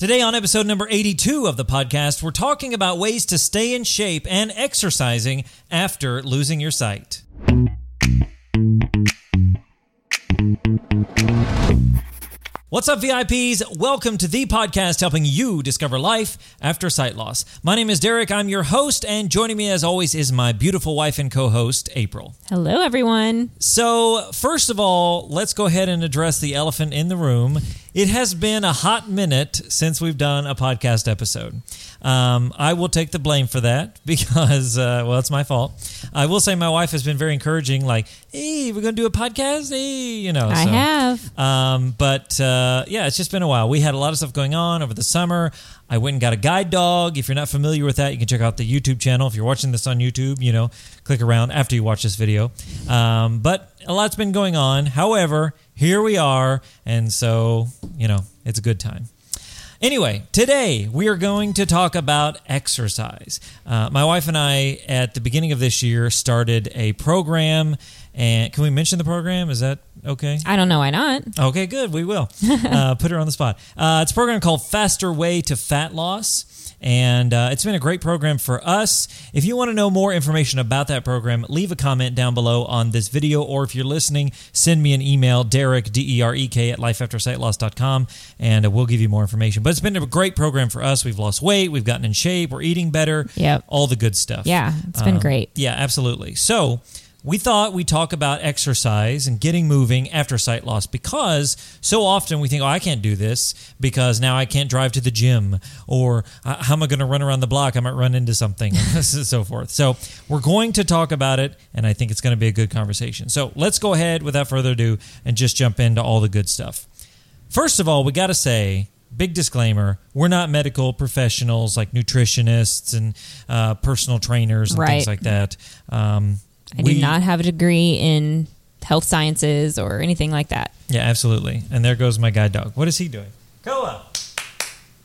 Today, on episode number 82 of the podcast, we're talking about ways to stay in shape and exercising after losing your sight. What's up, VIPs? Welcome to the podcast helping you discover life after sight loss. My name is Derek. I'm your host, and joining me, as always, is my beautiful wife and co host, April. Hello, everyone. So, first of all, let's go ahead and address the elephant in the room. It has been a hot minute since we've done a podcast episode. Um, I will take the blame for that because, uh, well, it's my fault. I will say my wife has been very encouraging, like, hey, we're going to do a podcast. Hey, you know. I so, have. Um, but uh, yeah, it's just been a while. We had a lot of stuff going on over the summer. I went and got a guide dog. If you're not familiar with that, you can check out the YouTube channel. If you're watching this on YouTube, you know, click around after you watch this video. Um, but a lot's been going on. However, here we are. And so, you know, it's a good time. Anyway, today we are going to talk about exercise. Uh, my wife and I, at the beginning of this year, started a program. And can we mention the program? Is that okay? I don't know why not. Okay, good. We will uh, put her on the spot. Uh, it's a program called Faster Way to Fat Loss. And uh, it's been a great program for us. If you want to know more information about that program, leave a comment down below on this video. Or if you're listening, send me an email, Derek, D E R E K, at lifeaftersightloss.com, and we'll give you more information. But it's been a great program for us. We've lost weight, we've gotten in shape, we're eating better, Yep. all the good stuff. Yeah, it's been Um, great. Yeah, absolutely. So we thought we'd talk about exercise and getting moving after sight loss because so often we think, oh, I can't do this because now I can't drive to the gym or uh, how am I going to run around the block? I might run into something and so forth. So we're going to talk about it and I think it's going to be a good conversation. So let's go ahead without further ado and just jump into all the good stuff. First of all, we got to say, big disclaimer: we're not medical professionals like nutritionists and uh, personal trainers and things like that. Um, I we- do not have a degree in health sciences or anything like that. Yeah, absolutely. And there goes my guide dog. What is he doing? Koa,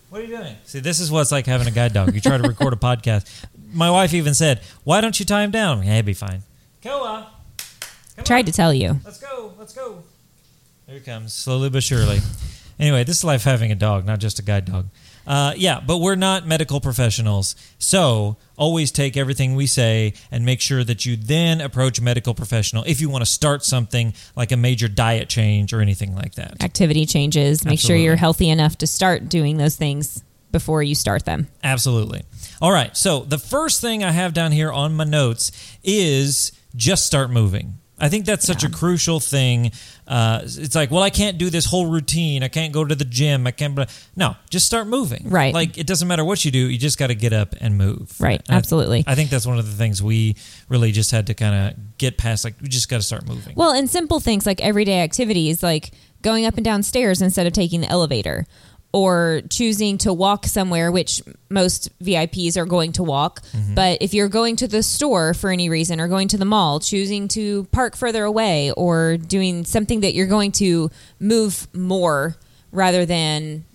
what are you doing? See, this is what it's like having a guide dog. You try to record a podcast. My wife even said, "Why don't you tie him down?" Yeah, it'd be fine. Koa, Tried on. to tell you. Let's go. Let's go. Here he comes, slowly but surely. Anyway, this is life having a dog, not just a guide dog. Uh, yeah, but we're not medical professionals. So always take everything we say and make sure that you then approach a medical professional if you want to start something like a major diet change or anything like that. Activity changes. Make sure you're healthy enough to start doing those things before you start them. Absolutely. All right. So the first thing I have down here on my notes is just start moving. I think that's such a crucial thing. Uh, it's like, well, I can't do this whole routine. I can't go to the gym. I can't. blah." No, just start moving. Right. Like it doesn't matter what you do. You just got to get up and move. Right, And I- absolutely. I, think that's one of the things we really just had to kind of get past. Like we just got to start moving. Well, and simple things like everyday activities, like going up and down stairs instead of taking the elevator, or choosing to walk somewhere, which most VIPs are going to walk. Mm-hmm. But if you're going to the store for any reason, or going to the mall, choosing to park further away, or doing something that you're going to move more rather than,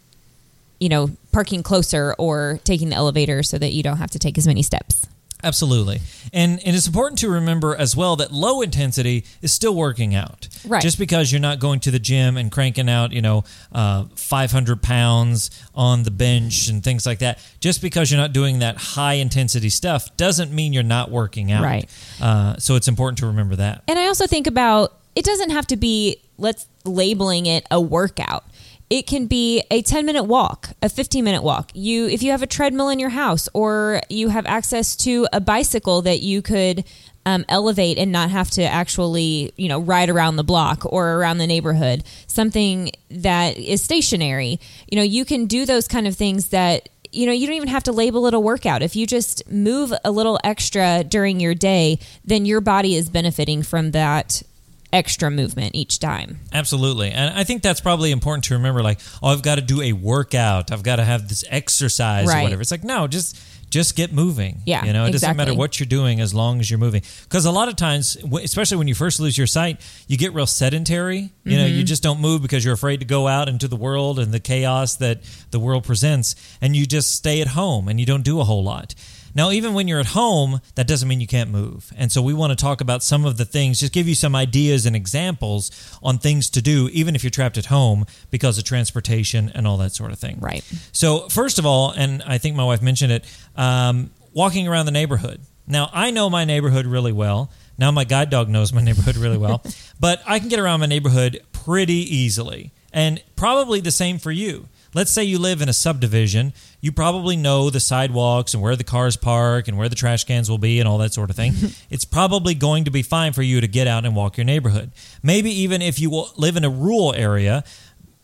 you know, parking closer or taking the elevator so that you don't have to take as many steps. Absolutely. And and it's important to remember as well that low intensity is still working out. Right. Just because you're not going to the gym and cranking out, you know, uh, 500 pounds on the bench and things like that, just because you're not doing that high intensity stuff doesn't mean you're not working out. Right. Uh, so it's important to remember that. And I also think about it doesn't have to be let's labeling it a workout. It can be a 10 minute walk, a 15 minute walk. You if you have a treadmill in your house or you have access to a bicycle that you could um, elevate and not have to actually, you know, ride around the block or around the neighborhood, something that is stationary. You know, you can do those kind of things that you know, you don't even have to label it a workout. If you just move a little extra during your day, then your body is benefiting from that extra movement each time. Absolutely. And I think that's probably important to remember like, oh, I've got to do a workout. I've got to have this exercise or whatever. It's like, no, just just get moving. Yeah, You know, it doesn't matter what you're doing as long as you're moving. Because a lot of times, especially when you first lose your sight, you get real sedentary. You know, Mm-hmm. you just don't move because you're afraid to go out into the world and the chaos that the world presents. And you just stay at home and you don't do a whole lot. Now, even when you're at home, that doesn't mean you can't move. And so we want to talk about some of the things, just give you some ideas and examples on things to do, even if you're trapped at home because of transportation and all that sort of thing. Right. So, first of all, and I think my wife mentioned it, um, walking around the neighborhood. Now, I know my neighborhood really well. Now, my guide dog knows my neighborhood really well, but I can get around my neighborhood pretty easily. And probably the same for you. Let's say you live in a subdivision, you probably know the sidewalks and where the cars park and where the trash cans will be and all that sort of thing. it's probably going to be fine for you to get out and walk your neighborhood. Maybe even if you live in a rural area,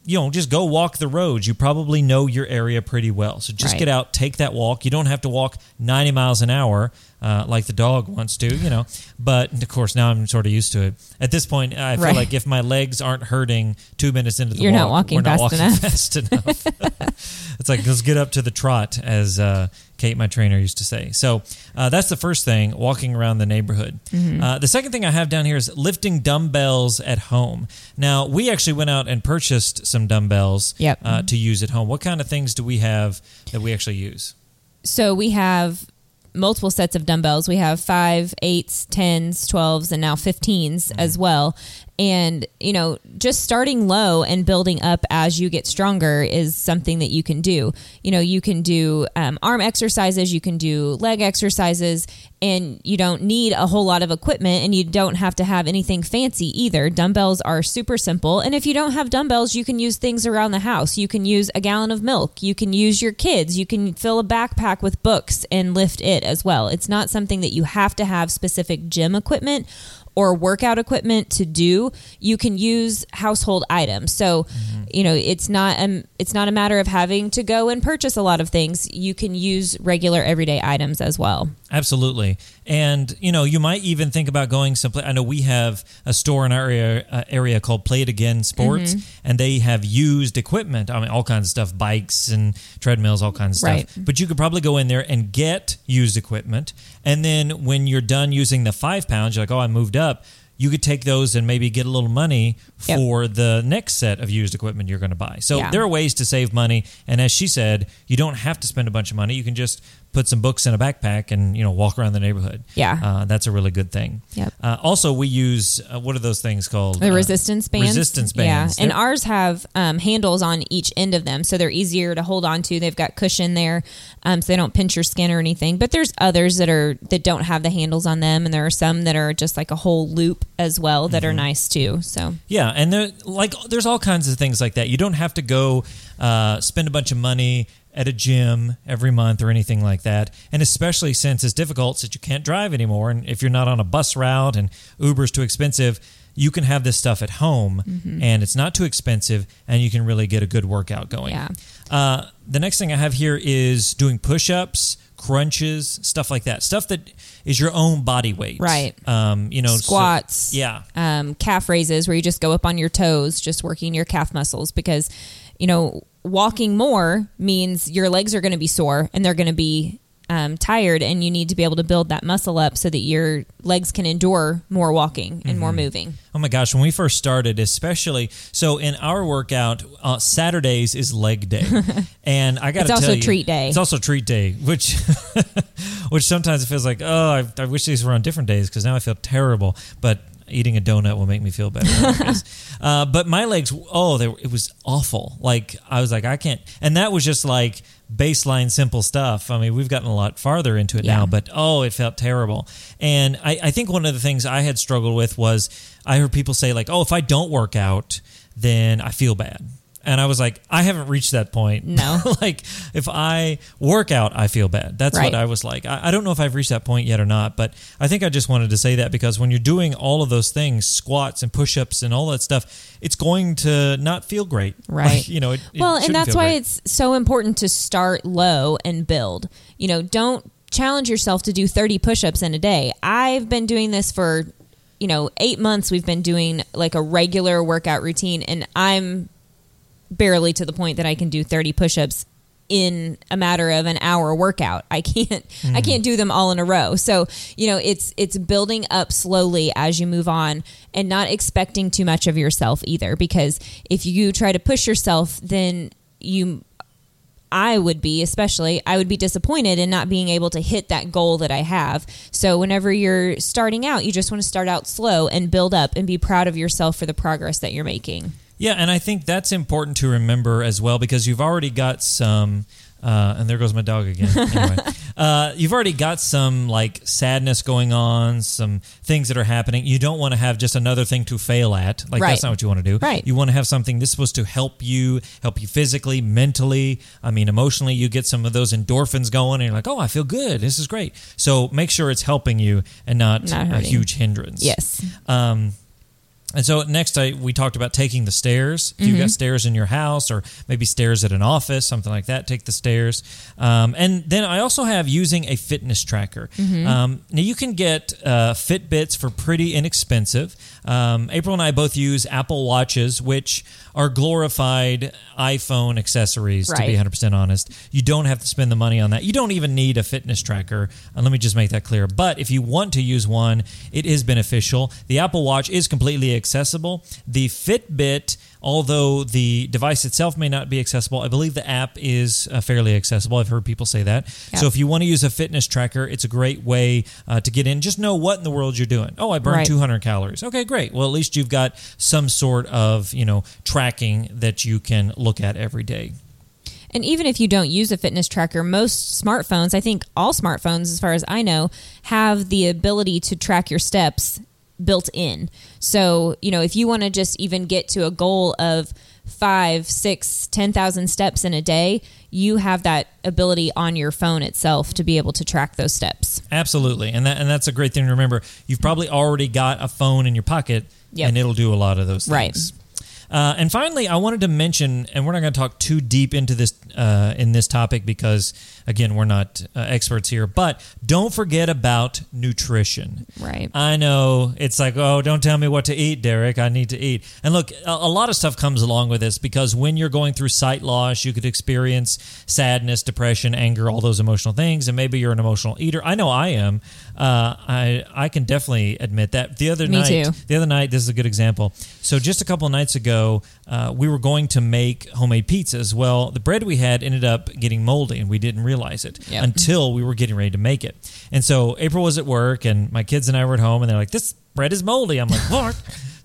you know, just go walk the roads. You probably know your area pretty well. So just Right. get out, take that walk. You don't have to walk 90 miles an hour uh, like the dog wants to, you know. But of course, now I'm sort of used to it. At this point, I feel Right. like if my legs aren't hurting two minutes into the You're walk, not walking we're not walking enough. fast enough. it's like let's get up to the trot, as uh, Kate, my trainer, used to say. So uh, that's the first thing: walking around the neighborhood. Mm-hmm. Uh, the second thing I have down here is lifting dumbbells at home. Now we actually went out and purchased some dumbbells Yep. uh, to use at home. What kind of things do we have that we actually use? So we have multiple sets of dumbbells. We have five, eights, tens, twelves, and now 15s as mm-hmm. well. And, you know, just starting low and building up as you get stronger is something that you can do. You know, you can do um, arm exercises, you can do leg exercises, and you don't need a whole lot of equipment and you don't have to have anything fancy either. Dumbbells are super simple. And if you don't have dumbbells, you can use things around the house. You can use a gallon of milk, you can use your kids, you can fill a backpack with books and lift it as well. It's not something that you have to have specific gym equipment or workout equipment to do you can use household items. So you know it's not um, it's not a matter of having to go and purchase a lot of things. You can use regular everyday items as well Absolutely, and you know you might even think about going someplace. I know we have a store in our area, uh, area called Play It Again Sports, Mm-hmm. and they have used equipment. I mean, all kinds of stuff, bikes and treadmills, all kinds of stuff. Right. But you could probably go in there and get used equipment, and then when you're done using the five pounds, you're like, oh, I moved up. You could take those and maybe get a little money Yep. for the next set of used equipment you're going to buy. So Yeah. there are ways to save money, and as she said, you don't have to spend a bunch of money. You can just put some books in a backpack and you know walk around the neighborhood. Yeah. uh, that's a really good thing. Yep. Uh, also, we use uh, what are those things called? the Uh, resistance bands Resistance bands. yeah and They're- ours have um, handles on each end of them so they're easier to hold on to they've got cushion there um, so they don't pinch your skin or anything but there's others that are that don't have the handles on them and there are some that are just like a whole loop as well that are Mm-hmm. nice too so Yeah, and there like there's all kinds of things like that. You don't have to go uh, spend a bunch of money at a gym every month or anything like that. And especially since it's difficult since you can't drive anymore and if you're not on a bus route and Uber's too expensive, you can have this stuff at home Mm-hmm. and it's not too expensive and you can really get a good workout going. Yeah. Uh, the next thing I have here is doing push-ups, crunches, stuff like that. Stuff that is your own body weight. Right. Um, you know, so- squats yeah. um, calf raises where you just go up on your toes just working your calf muscles because you know walking more means your legs are going to be sore and they're going to be um, tired and you need to be able to build that muscle up so that your legs can endure more walking and more moving Oh my gosh, when we first started, especially so in our workout, uh, Saturdays is leg day, and I got It's to also tell you, treat day. It's also treat day, which which sometimes it feels like oh, I, I wish these were on different days because now I feel terrible, but. Eating a donut will make me feel better. Uh, but my legs, oh, they, were- it was awful. Like I was like, I can't, and that was just like baseline simple stuff. I mean, we've gotten a lot farther into it Yeah. now, but oh, it felt terrible. And I, I think one of the things I had struggled with was I heard people say like, "Oh, if I don't work out, then I feel bad." And I was like, I haven't reached that point. No. like, if I work out, I feel bad. That's Right. what I was like. I, I don't know if I've reached that point yet or not, but I think I just wanted to say that because when you're doing all of those things, squats and push ups and all that stuff, it's going to not feel great. Right. Like, you know, it, it well and that's why great. it's so important to start low and build you know don't challenge yourself to do 30 push-ups in a day i've been doing this for you know eight months we've been doing like a regular workout routine and i'm barely to the point that i can do 30 push-ups in a matter of an hour workout i can't i hmm. can't do them all in a row so you know it's it's building up slowly as you move on and not expecting too much of yourself either because if you try to push yourself then you I would be, especially, I would be disappointed in not being able to hit that goal that I have. So, whenever you're starting out, you just want to start out slow and build up and be proud of yourself for the progress that you're making. Yeah, and I think that's important to remember as well because you've already got some. Uh, and there goes my dog again. Anyway, uh, you've already got some like sadness going on, some things that are happening. You don't want to have just another thing to fail at. Like Right. that's not what you want to do. Right. You want to have something that's supposed to help you, help you physically, mentally. I mean, emotionally. You get some of those endorphins going, and you're like, "Oh, I feel good. This is great." So make sure it's helping you and not, Not a huge hindrance. Yes. Um, and so next, I, we talked about taking the stairs. If you've got stairs in your house, or maybe stairs at an office, something like that, take the stairs. Um, and then I also have using a fitness tracker. Um, now you can get uh, Fitbits for pretty inexpensive. Um, April and I both use Apple Watches, which are glorified iPhone accessories. To be 100% honest, you don't have to spend the money on that. You don't even need a fitness tracker. And let me just make that clear. But if you want to use one, it is beneficial. The Apple Watch is completely accessible. The Fitbit, although the device itself may not be accessible, I believe the app is uh, fairly accessible. I've heard people say that. So if you want to use a fitness tracker, it's a great way uh, to get in. Just know what in the world you're doing. Oh, I burned Right. 200 calories. Okay, great. Well, at least you've got some sort of you know tracking that you can look at every day. And even if you don't use a fitness tracker, most smartphones, I think all smartphones, as far as I know, have the ability to track your steps built in. So, you know, if you want to just even get to a goal of five, six, ten thousand steps in a day, you have that ability on your phone itself to be able to track those steps. Absolutely, and that and that's a great thing to remember. You've probably already got a phone in your pocket, Yep. and it'll do a lot of those Right. Uh, and finally, I wanted to mention, and we're not going to talk too deep into this uh, in this topic because, again, we're not uh, experts here. But don't forget about nutrition. Right. I know it's like, oh, don't tell me what to eat, Derek. I need to eat. And look, a, a lot of stuff comes along with this because when you're going through sight loss, you could experience sadness, depression, anger, all those emotional things. And maybe you're an emotional eater. I know I am. Uh, I I can definitely admit that. The other Me night, too. the other night, this is a good example. So just a couple of nights ago, uh, we were going to make homemade pizzas. Well, the bread we had ended up getting moldy, and we didn't realize it Yep. until we were getting ready to make it. And so April was at work, and my kids and I were at home, and they're like, "This bread is moldy." I'm like, "What?"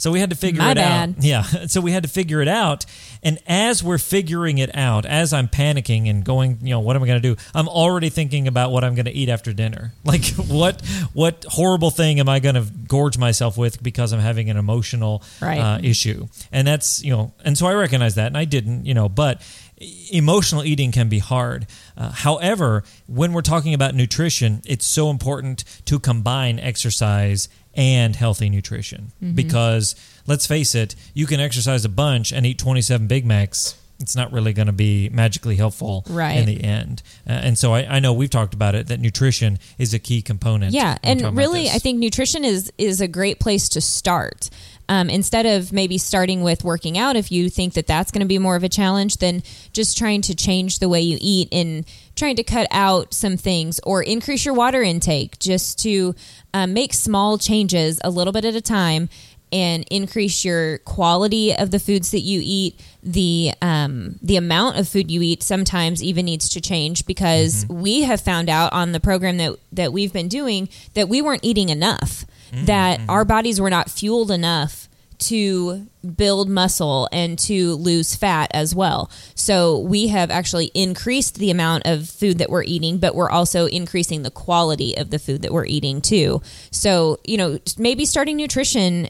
So we had to figure My it bad. out. Yeah. So we had to figure it out. And as we're figuring it out, as I'm panicking and going, you know, what am I going to do? I'm already thinking about what I'm going to eat after dinner. Like what what horrible thing am I going to gorge myself with because I'm having an emotional Right. uh, issue? And that's, you know, and so I recognize that and I didn't, you know, but emotional eating can be hard. Uh, however, when we're talking about nutrition, it's so important to combine exercise and healthy nutrition Mm-hmm. because let's face it, you can exercise a bunch and eat 27 Big Macs. It's not really going to be magically helpful Right. in the end. Uh, and so I, I know we've talked about it that nutrition is a key component. Yeah, and really. I think nutrition is is a great place to start. Um, instead of maybe starting with working out, if you think that that's going to be more of a challenge, then just trying to change the way you eat and trying to cut out some things or increase your water intake, just to um, make small changes a little bit at a time and increase your quality of the foods that you eat. The um, the amount of food you eat sometimes even needs to change because we have found out on the program that that we've been doing that we weren't eating enough. That our bodies were not fueled enough to build muscle and to lose fat as well. So we have actually increased the amount of food that we're eating, but we're also increasing the quality of the food that we're eating too. So, you know, maybe starting nutrition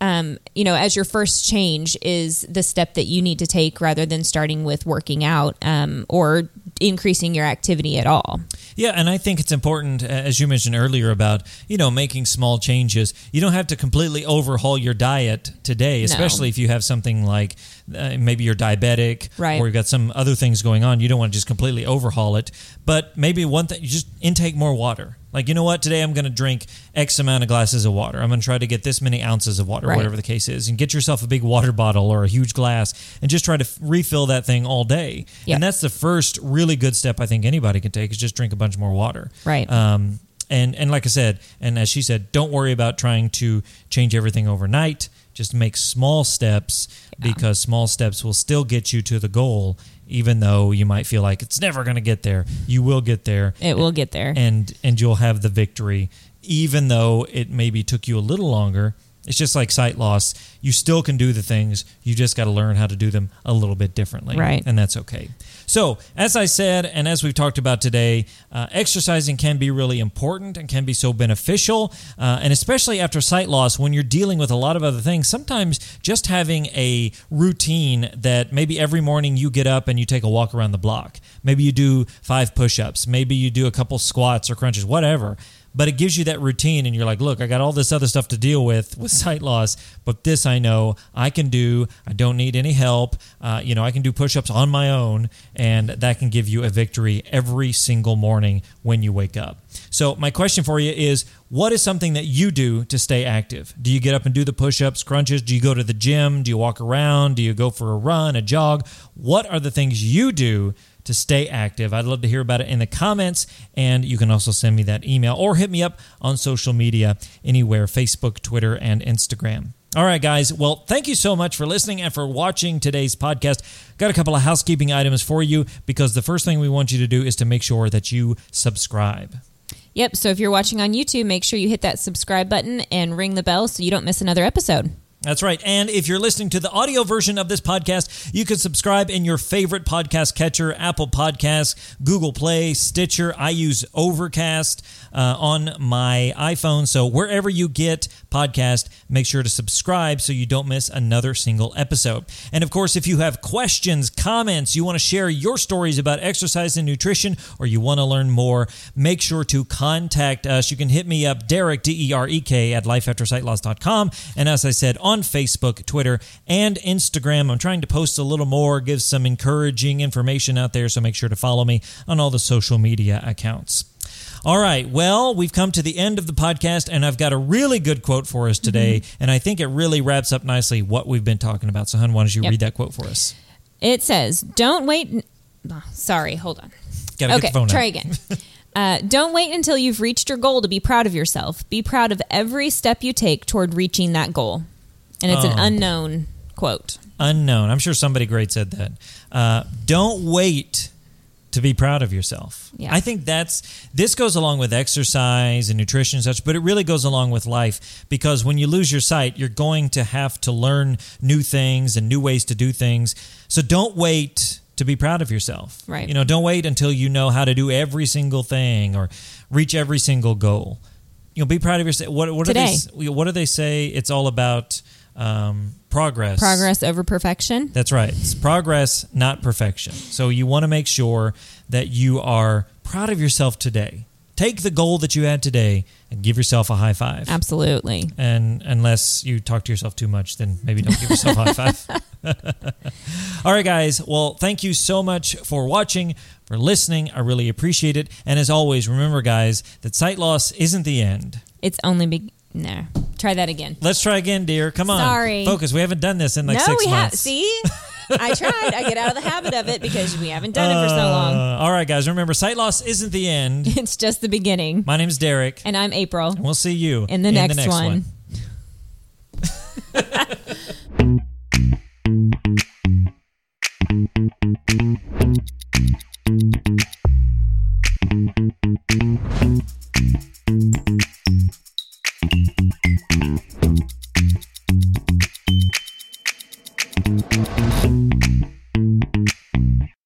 um, you know, as your first change is the step that you need to take rather than starting with working out um, or increasing your activity at all. Yeah, and I think it's important, as you mentioned earlier, about you know making small changes. You don't have to completely overhaul your diet today, especially if you have something like uh, maybe you're diabetic Right. or you've got some other things going on. You don't want to just completely overhaul it, but maybe one thing, you just intake more water. Like you know what, today I'm going to drink X amount of glasses of water. I'm going to try to get this many ounces of water, Right. whatever the case is, and get yourself a big water bottle or a huge glass, and just try to f- refill that thing all day. Yep. And that's the first really good step I think anybody can take is just drink a bunch more water. Right. Um, and and like I said, and as she said, don't worry about trying to change everything overnight. Just make small steps because small steps will still get you to the goal even though you might feel like it's never going to get there. You will get there. It will get there. and and you'll have the victory even though it maybe took you a little longer it's just like sight loss you still can do the things you just got to learn how to do them a little bit differently Right. and that's okay so as i said and as we've talked about today uh, exercising can be really important and can be so beneficial uh, and especially after sight loss when you're dealing with a lot of other things sometimes just having a routine that maybe every morning you get up and you take a walk around the block maybe you do five push-ups. Maybe you do a couple squats or crunches whatever. But it gives you that routine and you're like look i got all this other stuff to deal with with sight loss but this i know i can do. I don't need any help. Uh, you know i can do push-ups on my own and that can give you a victory every single morning when you wake up. So my question for you is what is something that you do to stay active? Do you get up and do the push-ups crunches? Do you go to the gym? Do you walk around? Do you go for a run a jog? What are the things you do to stay active. I'd love to hear about it in the comments, and you can also send me that email or hit me up on social media anywhere Facebook, Twitter, and Instagram. All right, guys. Well, thank you so much for listening and for watching today's podcast. Got a couple of housekeeping items for you because the first thing we want you to do is to make sure that you subscribe. Yep. So if you're watching on YouTube, make sure you hit that subscribe button and ring the bell so you don't miss another episode. That's right. And if you're listening to the audio version of this podcast, you can subscribe in your favorite podcast catcher Apple Podcasts, Google Play, Stitcher. I use Overcast uh, on my iPhone. So wherever you get podcast, make sure to subscribe so you don't miss another single episode. And of course, if you have questions, comments, you want to share your stories about exercise and nutrition, or you want to learn more, make sure to contact us. You can hit me up, Derek, D E R E K, at lifeaftersightloss.com. And as I said, Facebook, Twitter, and Instagram, I'm trying to post a little more, give some encouraging information out there. So make sure to follow me on all the social media accounts. All right. Well, we've come to the end of the podcast, and I've got a really good quote for us today. And I think it really wraps up nicely what we've been talking about. So, Hun, why don't you Yep. read that quote for us? It says, "Don't wait." n- oh, sorry, hold on. Gotta okay, get the phone try out. again. Uh, don't wait until you've reached your goal to be proud of yourself. Be proud of every step you take toward reaching that goal. And it's an Oh. unknown quote. Unknown. I'm sure somebody great said that. Uh, don't wait to be proud of yourself. Yeah. I think that's this goes along with exercise and nutrition and such, but it really goes along with life because when you lose your sight, you're going to have to learn new things and new ways to do things. So don't wait to be proud of yourself. Right. You know, don't wait until you know how to do every single thing or reach every single goal. You know, be proud of yourself. What what do they Today. what do they say? It's all about um, progress. Progress over perfection. That's right. It's progress, not perfection. So you want to make sure that you are proud of yourself today. Take the goal that you had today and give yourself a high five. Absolutely. And unless you talk to yourself too much, then maybe don't give yourself a high five. All right, guys. Well, thank you so much for watching, for listening. I really appreciate it. And as always, remember, guys, that sight loss isn't the end. It's only be no. Try that again. Let's try again, dear. Come on. Sorry. Focus. We haven't done this in like no, six we have. months. See, I tried. I get out of the habit of it because we haven't done it for so long. Uh, all right, guys. Remember, sight loss isn't the end. It's just the beginning. My name's Derek, And I'm April. and we'll see you In the next one. one.